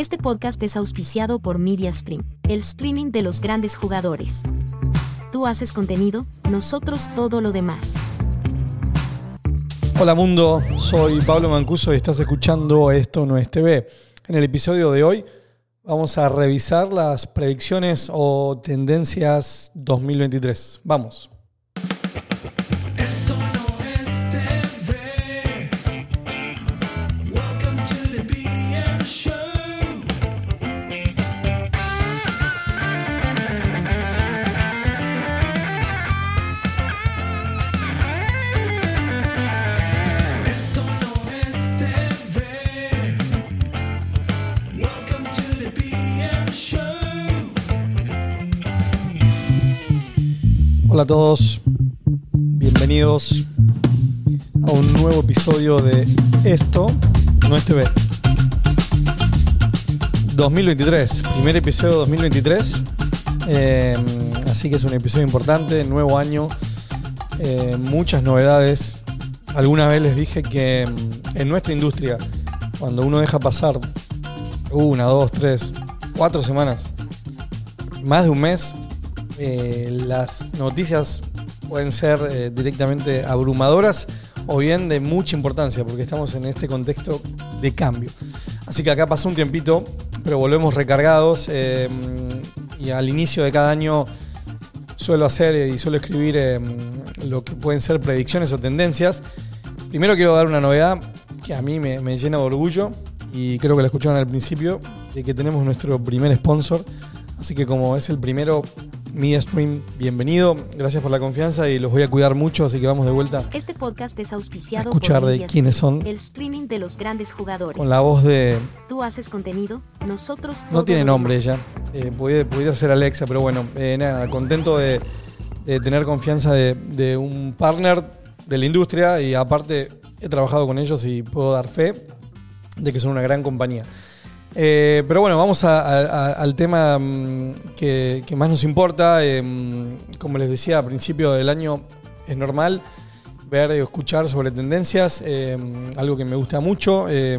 Este podcast es auspiciado por MediaStream, el streaming de los grandes jugadores. Tú haces contenido, nosotros todo lo demás. Hola mundo, soy Pablo Mancuso y estás escuchando Esto no es TV. En el episodio de hoy vamos a revisar las predicciones o tendencias 2023. Vamos. Hola a todos, bienvenidos a un nuevo episodio de Esto no es TV. 2023, primer episodio de 2023. Eh, así que es un episodio importante, nuevo año, eh, muchas novedades. Alguna vez les dije que mm, en nuestra industria, cuando uno deja pasar una, dos, tres, cuatro semanas, más de un mes, eh, las noticias pueden ser eh, directamente abrumadoras o bien de mucha importancia, porque estamos en este contexto de cambio. Así que acá pasó un tiempito, pero volvemos recargados eh, y al inicio de cada año suelo hacer y suelo escribir lo que pueden ser predicciones o tendencias. Primero quiero dar una novedad que a mí me, me llena de orgullo y creo que la escucharon al principio, de que tenemos nuestro primer sponsor. Así que como es el primero, MediaStream, bienvenido. Gracias por la confianza y los voy a cuidar mucho, así que vamos de vuelta Este podcast es auspiciado Escuchar por de quiénes son. el streaming de los grandes jugadores. con la voz de... Tú haces contenido, nosotros No tiene nombre ella. Eh, pudiera ser Alexa, pero bueno, eh, nada, contento de, de tener confianza de, de un partner de la industria y aparte he trabajado con ellos y puedo dar fe de que son una gran compañía. Eh, pero bueno, vamos a- a- a- al tema mm, que, que más nos importa. Eh, como les decía, a principio del año es normal ver y escuchar sobre tendencias, eh, algo que me gusta mucho. Eh,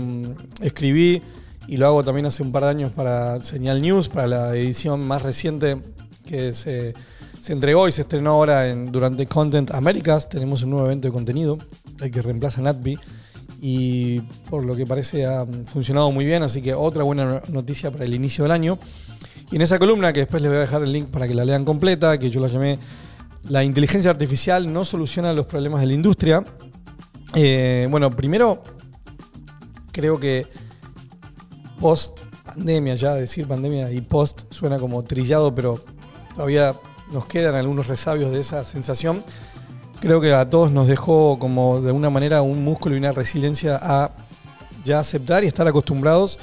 escribí y lo hago también hace un par de años para Señal News, para la edición más reciente que se, se entregó y se estrenó ahora en, durante Content Americas. Tenemos un nuevo evento de contenido, el que reemplaza a Natby. Y por lo que parece ha funcionado muy bien, así que otra buena noticia para el inicio del año. Y en esa columna, que después les voy a dejar el link para que la lean completa, que yo la llamé La inteligencia artificial no soluciona los problemas de la industria. Eh, bueno, primero, creo que post pandemia, ya decir pandemia y post suena como trillado, pero todavía nos quedan algunos resabios de esa sensación. Creo que a todos nos dejó como de una manera un músculo y una resiliencia a ya aceptar y estar acostumbrados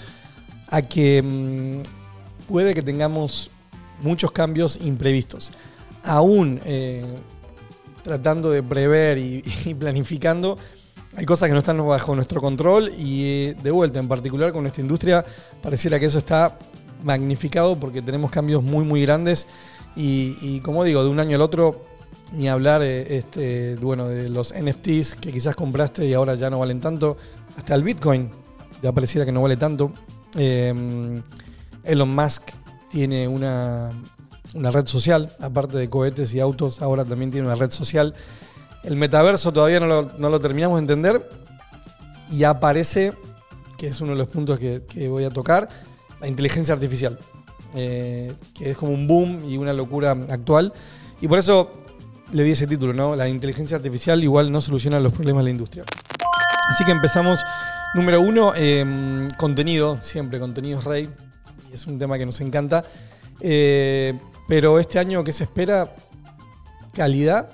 a que mm, puede que tengamos muchos cambios imprevistos. Aún eh, tratando de prever y, planificando, hay cosas que no están bajo nuestro control y eh, de vuelta, en particular con nuestra industria, pareciera que eso está magnificado porque tenemos cambios muy, muy grandes y como digo, de un año al otro, ni hablar eh, este, bueno, de los NFTs que quizás compraste y ahora ya no valen tanto, hasta el Bitcoin ya pareciera que no vale tanto. Eh, Elon Musk tiene una, una red social, aparte de cohetes y autos, ahora también tiene una red social. El metaverso todavía no lo, no lo terminamos de entender y aparece, que es uno de los puntos que, que voy a tocar, la inteligencia artificial, eh, que es como un boom y una locura actual. Y por eso le di ese título, ¿no? La inteligencia artificial igual no soluciona los problemas de la industria. Así que empezamos. Número uno, eh, contenido, siempre contenido es rey, y es un tema que nos encanta. Eh, pero este año, ¿qué se espera? Calidad,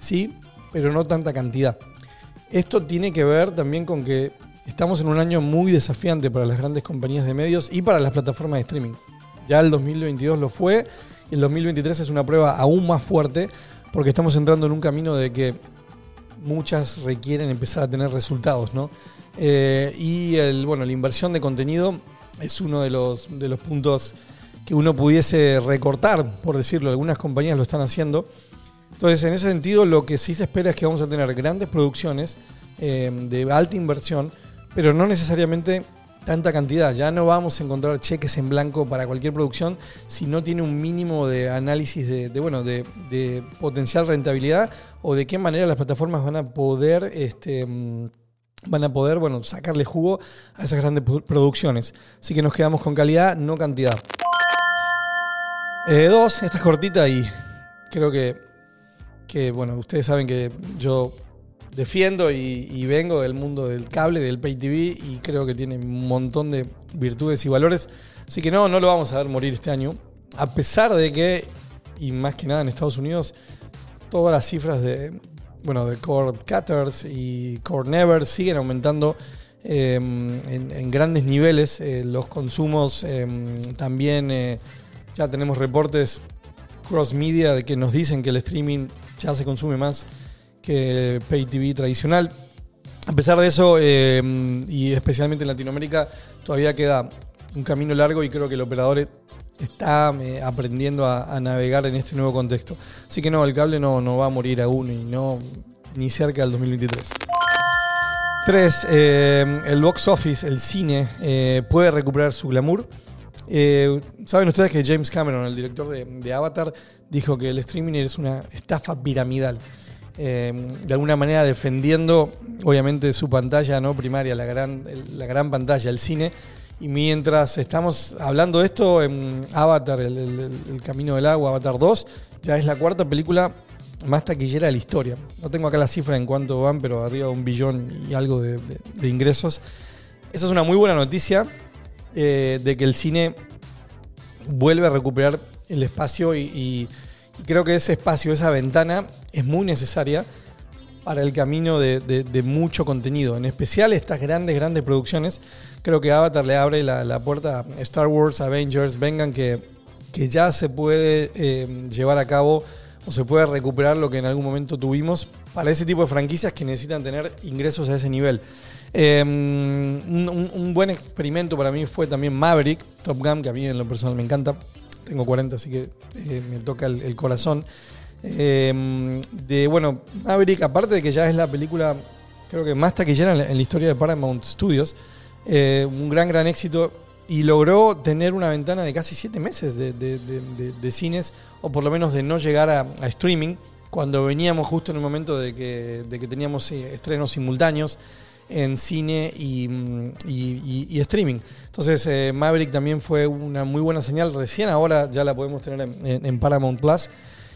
sí, pero no tanta cantidad. Esto tiene que ver también con que estamos en un año muy desafiante para las grandes compañías de medios y para las plataformas de streaming. Ya el 2022 lo fue el 2023 es una prueba aún más fuerte porque estamos entrando en un camino de que muchas requieren empezar a tener resultados, ¿no? Eh, y el, bueno, la inversión de contenido es uno de los, de los puntos que uno pudiese recortar, por decirlo. Algunas compañías lo están haciendo. Entonces, en ese sentido, lo que sí se espera es que vamos a tener grandes producciones eh, de alta inversión, pero no necesariamente tanta cantidad. Ya no vamos a encontrar cheques en blanco para cualquier producción si no tiene un mínimo de análisis de, bueno, de, potencial rentabilidad o de qué manera las plataformas van a poder este, mm, van a poder bueno, sacarle jugo a esas grandes producciones. Así que nos quedamos con calidad, no cantidad. Eh, dos, esta es cortita y creo que, que, bueno, ustedes saben que yo defiendo y, vengo del mundo del cable, del pay TV y creo que tiene un montón de virtudes y valores. Así que no, no lo vamos a ver morir este año. A pesar de que, y más que nada en Estados Unidos, todas las cifras de, bueno, de cord cutters y cord never siguen aumentando eh, en, grandes niveles. Eh, los consumos eh, también, eh, ya tenemos reportes cross media de que nos dicen que el streaming ya se consume más que pay TV tradicional. A pesar de eso, eh, y especialmente en Latinoamérica, todavía queda un camino largo y creo que el operador está eh, aprendiendo a, navegar en este nuevo contexto. Así que no, el cable no, va a morir aún y no ni cerca del 2023. Tres, eh, el box office, el cine, eh, puede recuperar su glamour. Eh, Saben ustedes que James Cameron, el director de, de Avatar, dijo que el streaming es una estafa piramidal. Eh, de alguna manera defendiendo, obviamente, su pantalla no primaria, la gran, la gran pantalla, el cine. Y mientras estamos hablando de esto, en Avatar, el, Camino del Agua, Avatar 2, ya es la cuarta película más taquillera de la historia. No tengo acá la cifra en cuánto van, pero arriba de un billón y algo de, ingresos. Esa es una muy buena noticia eh, de que el cine vuelve a recuperar el espacio y- creo que ese espacio, esa ventana, es muy necesaria para el camino de, mucho contenido. En especial estas grandes, grandes producciones. Creo que Avatar le abre la, puerta a Star Wars, Avengers, vengan que, que ya se puede eh, llevar a cabo o se puede recuperar lo que en algún momento tuvimos para ese tipo de franquicias que necesitan tener ingresos a ese nivel. Un- un buen experimento para mí fue también Maverick, Top Gun, que a mí en lo personal me encanta. Tengo 40, así que eh, me toca el, corazón. Eh, de, bueno, Maverick, aparte de que ya es la película, creo que más taquillera en la, en la historia de Paramount Studios, eh, un gran, gran éxito y logró tener una ventana de casi siete meses de, de- cines, o por lo menos de no llegar a, streaming, cuando veníamos justo en el momento de que, de que teníamos eh, estrenos simultáneos en cine y, mm, y- y- y streaming. Entonces eh, Maverick también fue una muy buena señal, recién ahora ya la podemos tener en, en- Paramount Plus.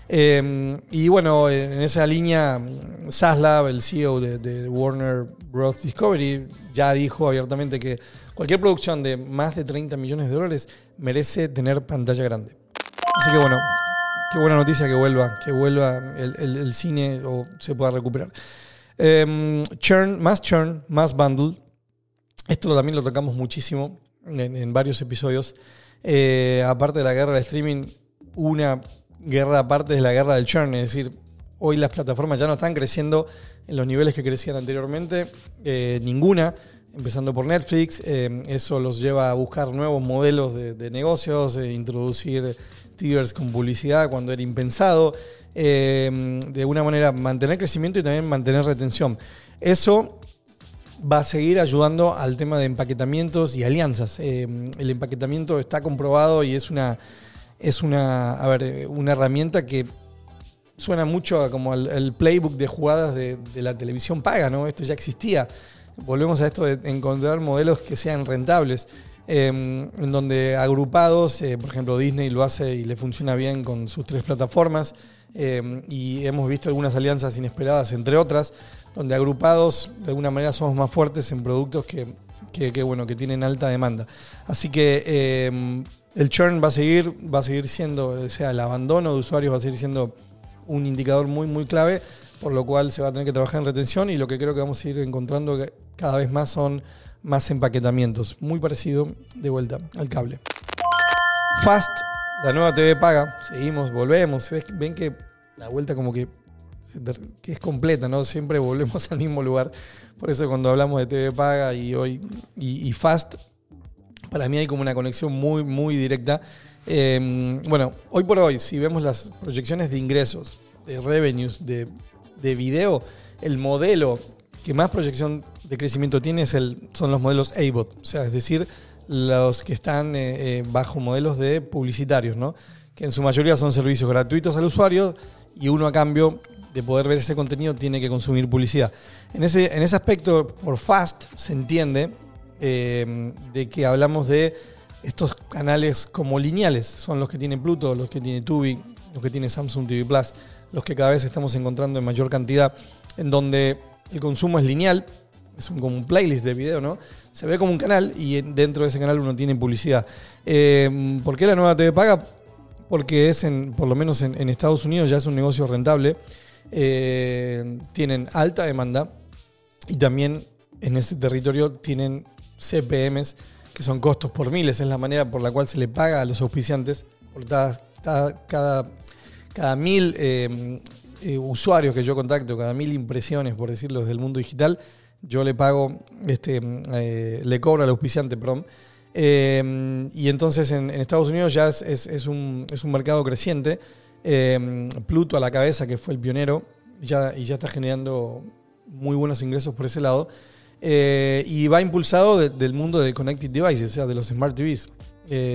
Eh, y bueno, en esa línea, mm, Zaslav, el CEO de, de Warner Bros. Discovery, ya dijo abiertamente que cualquier producción de más de 30 millones de dólares merece tener pantalla grande. Así que bueno, qué buena noticia que vuelva, que vuelva el, el- el cine o se pueda recuperar. Eh, churn, más churn, más bundle. Esto también lo tocamos muchísimo en, varios episodios. Eh, aparte de la guerra del streaming, una guerra aparte es la guerra del churn. Es decir, hoy las plataformas ya no están creciendo en los niveles que crecían anteriormente. eh, ninguna, empezando por Netflix. Eh, eso los lleva a buscar nuevos modelos de, de negocios, eh, introducir tiers con publicidad cuando era impensado. Eh, de alguna manera mantener crecimiento y también mantener retención. Eso va a seguir ayudando al tema de empaquetamientos y alianzas. Eh, el empaquetamiento está comprobado y es una, es una, a ver, eh, una herramienta que suena mucho a como el, playbook de jugadas de, la televisión paga, ¿no? Esto ya existía. Volvemos a esto de encontrar modelos que sean rentables. eh, en donde agrupados, por ejemplo Disney lo hace y le funciona bien con sus tres plataformas, eh, y hemos visto algunas alianzas inesperadas, entre otras, donde agrupados de alguna manera somos más fuertes en productos que, que- bueno, que tienen alta demanda. Así que eh, el churn va a seguir, va a seguir siendo, o sea, el abandono de usuarios va a seguir siendo un indicador muy, muy clave, por lo cual se va a tener que trabajar en retención y lo que creo que vamos a ir encontrando cada vez más son más empaquetamientos, muy parecido de vuelta al cable. Fast, la nueva TV paga, seguimos, volvemos, ven que la vuelta como que, que es completa, ¿no? Siempre volvemos al mismo lugar, por eso cuando hablamos de TV paga y hoy y, Fast, para mí hay como una conexión muy, muy directa. Eh, bueno, hoy por hoy, si vemos las proyecciones de ingresos, de revenues, de, de video, el modelo que más proyección de crecimiento tiene es el, son los modelos ABOT, o sea, es decir, los que están eh, eh, bajo modelos de publicitarios, ¿no? que en su mayoría son servicios gratuitos al usuario y uno a cambio de poder ver ese contenido tiene que consumir publicidad. En ese, en ese aspecto, por FAST se entiende eh, de que hablamos de estos canales como lineales, son los que tiene Pluto, los que tiene Tubi, los que tiene Samsung TV Plus, los que cada vez estamos encontrando en mayor cantidad, en donde el consumo es lineal, es un, como un playlist de video, ¿no? Se ve como un canal y en- dentro de ese canal uno tiene publicidad. Eh, ¿Por qué la nueva TV paga? Porque es, en, por lo menos en, Estados Unidos, ya es un negocio rentable. Eh, tienen alta demanda y también en ese territorio tienen CPMs, que son costos por miles. Es la manera por la cual se le paga a los auspiciantes por cada, cada, cada, mil eh, usuarios que yo contacto, cada mil impresiones, por decirlo, del mundo digital, yo le pago, este, eh, le cobro al auspiciante, perdón. Eh, y entonces en, Estados Unidos ya es, un, es un mercado creciente. Eh, Pluto a la cabeza, que fue el pionero, ya, y ya está generando muy buenos ingresos por ese lado. Y va impulsado de- del mundo de Connected Devices, o sea, de los Smart TVs.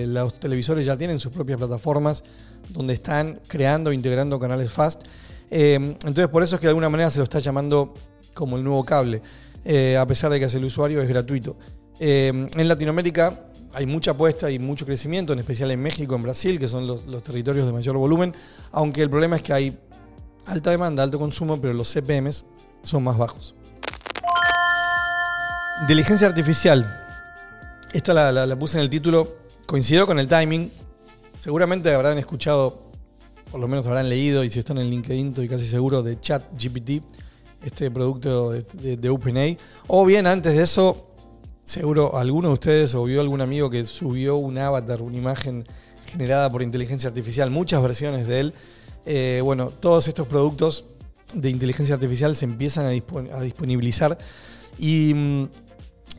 Los televisores ya tienen sus propias plataformas donde están creando e integrando canales fast. Entonces, por eso es que de alguna manera se lo está llamando como el nuevo cable, eh, a pesar de que hacia el usuario es gratuito. Eh, en Latinoamérica hay mucha apuesta y mucho crecimiento, en especial en México, en Brasil, que son los, territorios de mayor volumen, aunque el problema es que hay alta demanda, alto consumo, pero los CPMs son más bajos. Inteligencia artificial. Esta la puse en el título. Coincidió con el timing. Seguramente habrán escuchado, por lo menos habrán leído, y si están en LinkedIn, estoy casi seguro, de ChatGPT, este producto de, de- OpenAI. O bien antes de eso, seguro alguno de ustedes o vio algún amigo que subió un avatar, una imagen generada por inteligencia artificial, muchas versiones de él. Eh, bueno, todos estos productos de inteligencia artificial se empiezan a, dispon- a disponibilizar y, mm,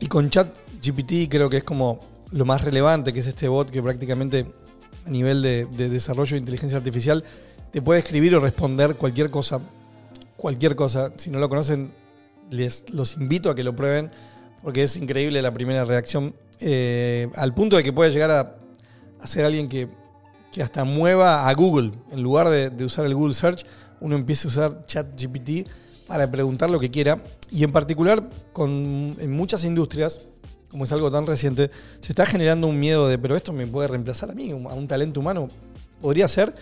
y con ChatGPT creo que es como lo más relevante, que es este bot que prácticamente a nivel de desarrollo de inteligencia artificial te puede escribir o responder cualquier cosa, cualquier cosa. Si no lo conocen, les los invito a que lo prueben porque es increíble la primera reacción, eh, al punto de que puede llegar a, a ser alguien que, que hasta mueva a Google. En lugar de, usar el Google Search, uno empieza a usar ChatGPT para preguntar lo que quiera. Y en particular, con, en muchas industrias, como es algo tan reciente, se está generando un miedo de, pero esto me puede reemplazar a mí, a un talento humano. Podría ser.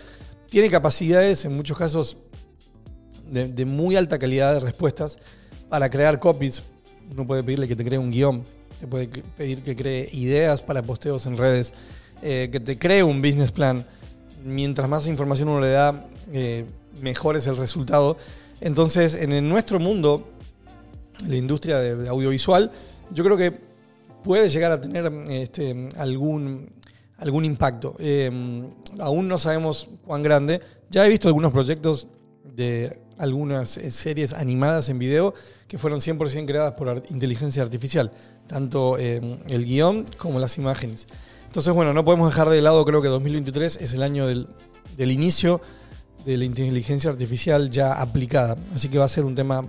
Tiene capacidades, en muchos casos, de, muy alta calidad de respuestas para crear copies. Uno puede pedirle que te cree un guion, te puede pedir que cree ideas para posteos en redes, eh, que te cree un business plan. Mientras más información uno le da, eh, mejor es el resultado. Entonces, en nuestro mundo, la industria de, de audiovisual, yo creo que puede llegar a tener este, algún, algún impacto. Eh, aún no sabemos cuán grande. Ya he visto algunos proyectos de algunas eh, series animadas en video que fueron 100% creadas por inteligencia artificial, tanto eh, el guion como las imágenes. Entonces, bueno, no podemos dejar de lado, creo que 2023 es el año del, del inicio de la inteligencia artificial ya aplicada, así que va a ser un tema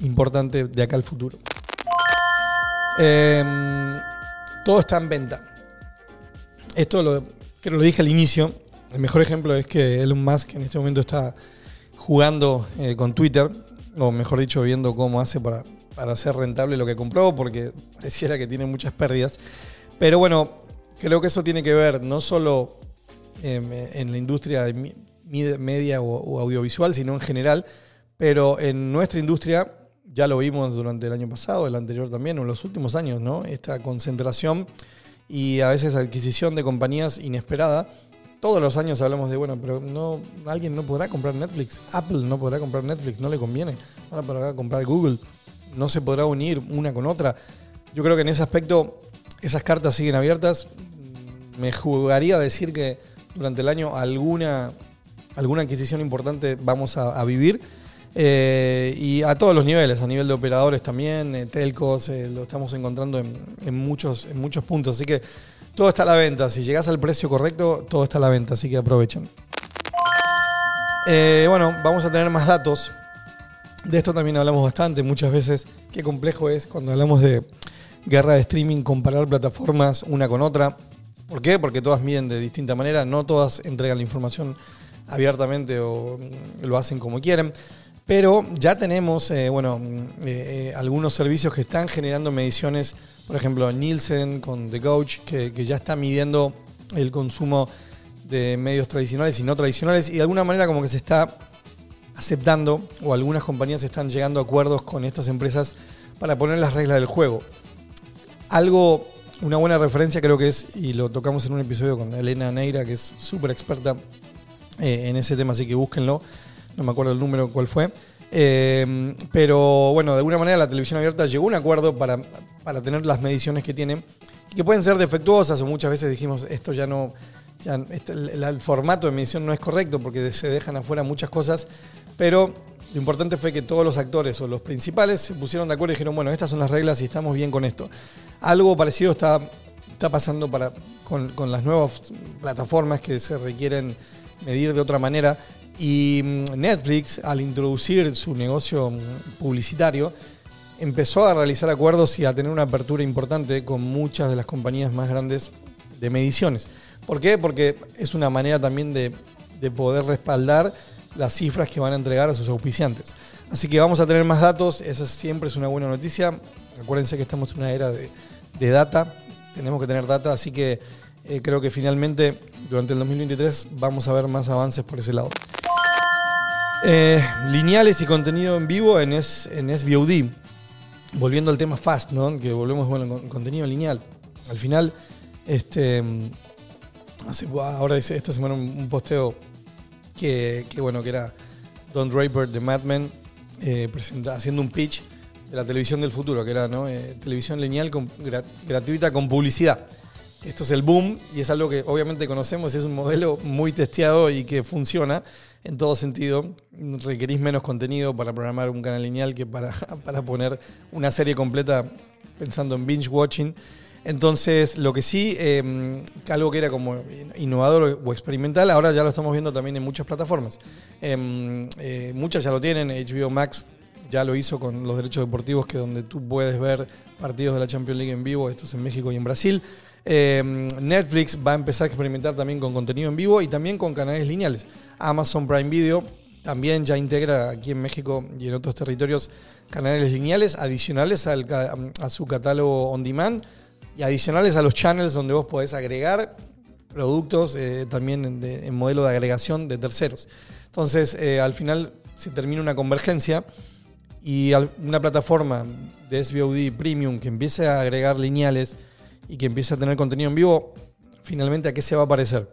importante de acá al futuro. Em, todo está en venta. Esto lo, creo lo dije al inicio. El mejor ejemplo es que Elon Musk en este momento está jugando eh, con Twitter, o mejor dicho, viendo cómo hace para, para hacer rentable lo que compró, porque pareciera que tiene muchas pérdidas. Pero bueno, creo que eso tiene que ver no solo em, en la industria de media o, o audiovisual, sino en general, pero en nuestra industria ya lo vimos durante el año pasado, el anterior también, o en los últimos años, ¿no? Esta concentración y a veces adquisición de compañías inesperada. Todos los años hablamos de, bueno, pero no, alguien no podrá comprar Netflix, Apple no podrá comprar Netflix, no le conviene. Ahora podrá comprar Google, no se podrá unir una con otra. Yo creo que en ese aspecto esas cartas siguen abiertas. Mm, Me jugaría a decir que durante el año alguna, alguna adquisición importante vamos a, vivir. Eh, y a todos los niveles, a nivel de operadores también, eh, telcos, eh, lo estamos encontrando en, en muchos, en muchos puntos. Así que todo está a la venta. Si llegas al precio correcto, todo está a la venta. Así que aprovechen. Eh, bueno, vamos a tener más datos. De esto también hablamos bastante muchas veces, qué complejo es cuando hablamos de guerra de streaming comparar plataformas una con otra. ¿Por qué? Porque todas miden de distinta manera, no todas entregan la información abiertamente o lo hacen como quieren. Pero ya tenemos, eh, bueno, mm, eh, eh, algunos servicios que están generando mediciones, por ejemplo, Nielsen con The Coach, que, ya está midiendo el consumo de medios tradicionales y no tradicionales, y de alguna manera como que se está aceptando, o algunas compañías están llegando a acuerdos con estas empresas para poner las reglas del juego. Algo, una buena referencia creo que es, y lo tocamos en un episodio con Elena Neira, que es súper experta en ese tema, así que búsquenlo. No me acuerdo el número cuál fue. Eh, pero bueno, de alguna manera la televisión abierta llegó a un acuerdo para, para tener las mediciones que tiene, que pueden ser defectuosas o muchas veces dijimos esto ya no, ya, este, el, el formato de medición no es correcto porque se dejan afuera muchas cosas, pero lo importante fue que todos los actores o los principales se pusieron de acuerdo y dijeron, bueno, estas son las reglas y estamos bien con esto. Algo parecido está, está pasando para, con, con las nuevas plataformas que se requieren medir de otra manera. Y mm, Netflix, al introducir su negocio mm, publicitario, empezó a realizar acuerdos y a tener una apertura importante con muchas de las compañías más grandes de mediciones. ¿Por qué? Porque es una manera también de, de poder respaldar las cifras que van a entregar a sus auspiciantes. Así que vamos a tener más datos, esa siempre es una buena noticia. Acuérdense que estamos en una era de, de data, tenemos que tener data, así que eh, creo que finalmente durante el 2023 vamos a ver más avances por ese lado. Eh, lineales y contenido en vivo en, S, en. Volviendo al tema fast, ¿no? Que volvemos bueno, con contenido lineal. Al final, este, hace, ahora esta semana un, posteo que, que, bueno, que era Don Draper de Mad Men eh, haciendo un pitch de la televisión del futuro, que era ¿no? Eh, televisión lineal con- gra- gratuita con publicidad. Esto es el boom y es algo que obviamente conocemos, es un modelo muy testeado y que funciona en todo sentido. Requerís menos contenido para programar un canal lineal que para, para poner una serie completa pensando en binge watching. Entonces, lo que sí, eh, algo que era como innovador o experimental, ahora ya lo estamos viendo también en muchas plataformas. Eh, eh, muchas ya lo tienen, HBO Max ya lo hizo con los derechos deportivos, que donde tú puedes ver partidos de la Champions League en vivo, esto es en México y en Brasil. Eh, Netflix va a empezar a experimentar también con contenido en vivo y también con canales lineales. Amazon Prime Video también ya integra aquí en México y en otros territorios canales lineales adicionales a su catálogo on demand y adicionales a los channels donde vos podés agregar productos eh, también en, de- en modelo de agregación de terceros. Entonces, eh, al final se termina una convergencia y una plataforma de SVOD premium que empiece a agregar lineales y que empiece a tener contenido en vivo, finalmente a qué se va a parecer?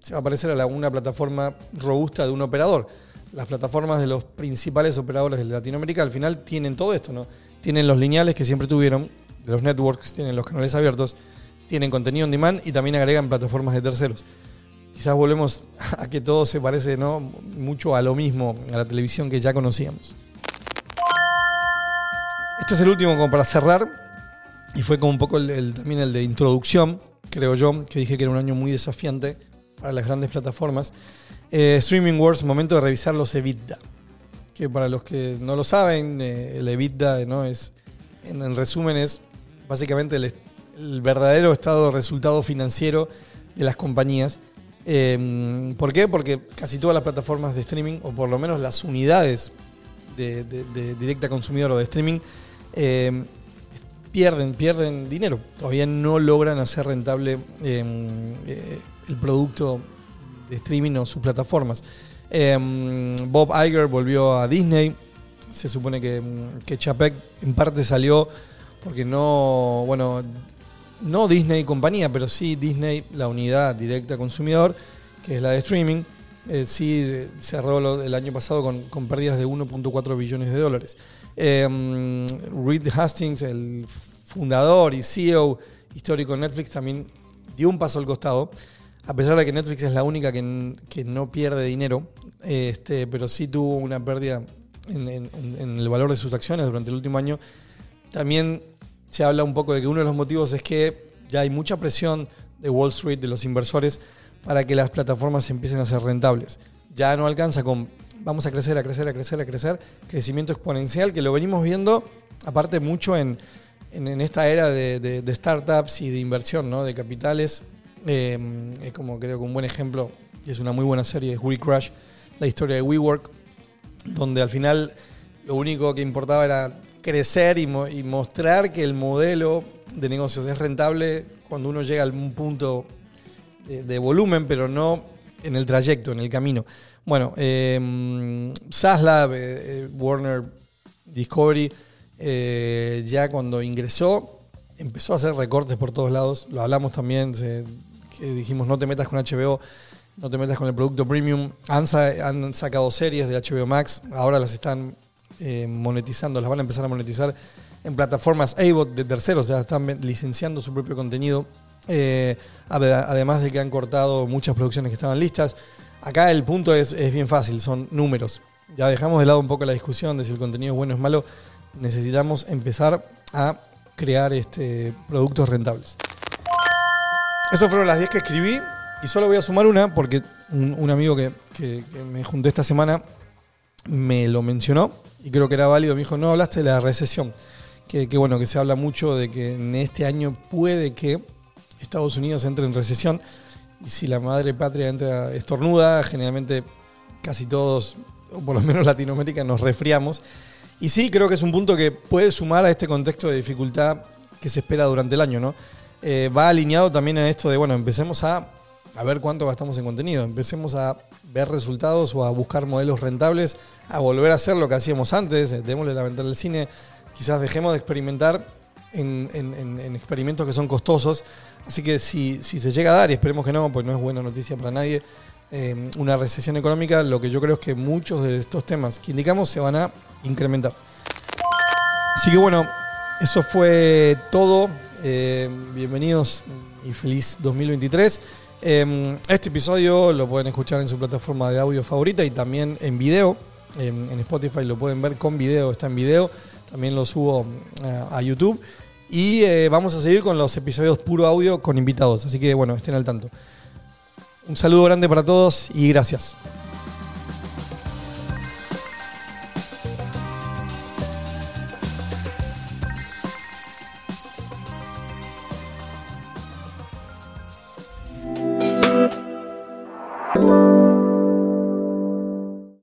Se va a parecer a la- una plataforma robusta de un operador. Las plataformas de los principales operadores de Latinoamérica al final tienen todo esto, ¿no? Tienen los lineales que siempre tuvieron, de los networks, tienen los canales abiertos, tienen contenido on demand y también agregan plataformas de terceros. Quizás volvemos a que todo se parece ¿no? mucho a lo mismo, a la televisión que ya conocíamos. Este es el último como para cerrar y fue como un poco el, también el de introducción, creo yo, que dije que era un año muy desafiante para las grandes plataformas. Eh, Streaming Wars, momento de revisar los EBITDA, que para los que no lo saben, eh, el EBITDA ¿no? es, en, en resumen es básicamente el, verdadero estado de resultado financiero de las compañías. Eh, ¿Por qué? Porque casi todas las plataformas de streaming, o por lo menos las unidades de, de- de directa consumidor o de streaming, eh, pierden, pierden dinero. Todavía no logran hacer rentable eh, eh, el producto de streaming o sus plataformas. Eh, Bob Iger volvió a Disney. Se supone que, que Chapek en parte salió porque no, bueno, no Disney compañía, pero sí Disney, la unidad directa consumidor, que es la de streaming, eh, sí eh, cerró el año pasado con, con pérdidas de 1.4 billones de dólares. Eh, Reed Hastings, el fundador y CEO histórico de Netflix, también dio un paso al costado, a pesar de que Netflix es la única que, no pierde dinero, este, pero sí tuvo una pérdida en- en el valor de sus acciones durante el último año. También se habla un poco de que uno de los motivos es que ya hay mucha presión de Wall Street, de los inversores, para que las plataformas empiecen a ser rentables. Ya no alcanza con vamos a crecer, a crecer, a crecer, a crecer, crecimiento exponencial que lo venimos viendo aparte mucho en, en- esta era de, startups y de inversión, ¿no? De capitales. Eh, es como creo que un buen ejemplo, y es una muy buena serie, es We Crash, la historia de WeWork, donde al final lo único que importaba era crecer y, mo- y mostrar que el modelo de negocios es rentable cuando uno llega a un punto de volumen, pero no en el trayecto, en el camino. Bueno, eh, SaaSlab, eh, eh, Warner Discovery, eh, ya cuando ingresó, empezó a hacer recortes por todos lados. Lo hablamos también, se- dijimos no te metas con HBO, no te metas con el producto premium. Han, sa- han sacado series de HBO Max, ahora las están eh, monetizando, las van a empezar a monetizar en plataformas AVOD de terceros, ya están licenciando su propio contenido. Eh, ade- además de que han cortado muchas producciones que estaban listas. Acá el punto es, es bien fácil, son números. Ya dejamos de lado un poco la discusión de si el contenido es bueno o es malo. Necesitamos empezar a crear este, productos rentables. Esas fueron las 10 que escribí y solo voy a sumar una porque un, amigo que, que- que me junté esta semana me lo mencionó y creo que era válido. Me dijo, no hablaste de la recesión. Que, que bueno, que se habla mucho de que en este año puede que Estados Unidos entre en recesión y si la madre patria entra estornuda, generalmente casi todos, o por lo menos Latinoamérica, nos resfriamos. Y sí, creo que es un punto que puede sumar a este contexto de dificultad que se espera durante el año, ¿no? Eh, va alineado también en esto de, bueno, empecemos a, a ver cuánto gastamos en contenido, empecemos a ver resultados o a buscar modelos rentables, a volver a hacer lo que hacíamos antes, eh, démosle la ventana al cine, quizás dejemos de experimentar en, en- en- en experimentos que son costosos. Así que si, si se llega a dar, y esperemos que no, pues no es buena noticia para nadie, eh, una recesión económica, lo que yo creo es que muchos de estos temas que indicamos se van a incrementar. Así que bueno, eso fue todo. Eh, bienvenidos y feliz 2023. Eh, este episodio lo pueden escuchar en su plataforma de audio favorita y también en video. En, en Spotify lo pueden ver con video, está en video. También lo subo eh, a YouTube. Y eh, vamos a seguir con los episodios puro audio con invitados. Así que bueno, estén al tanto. Un saludo grande para todos y gracias.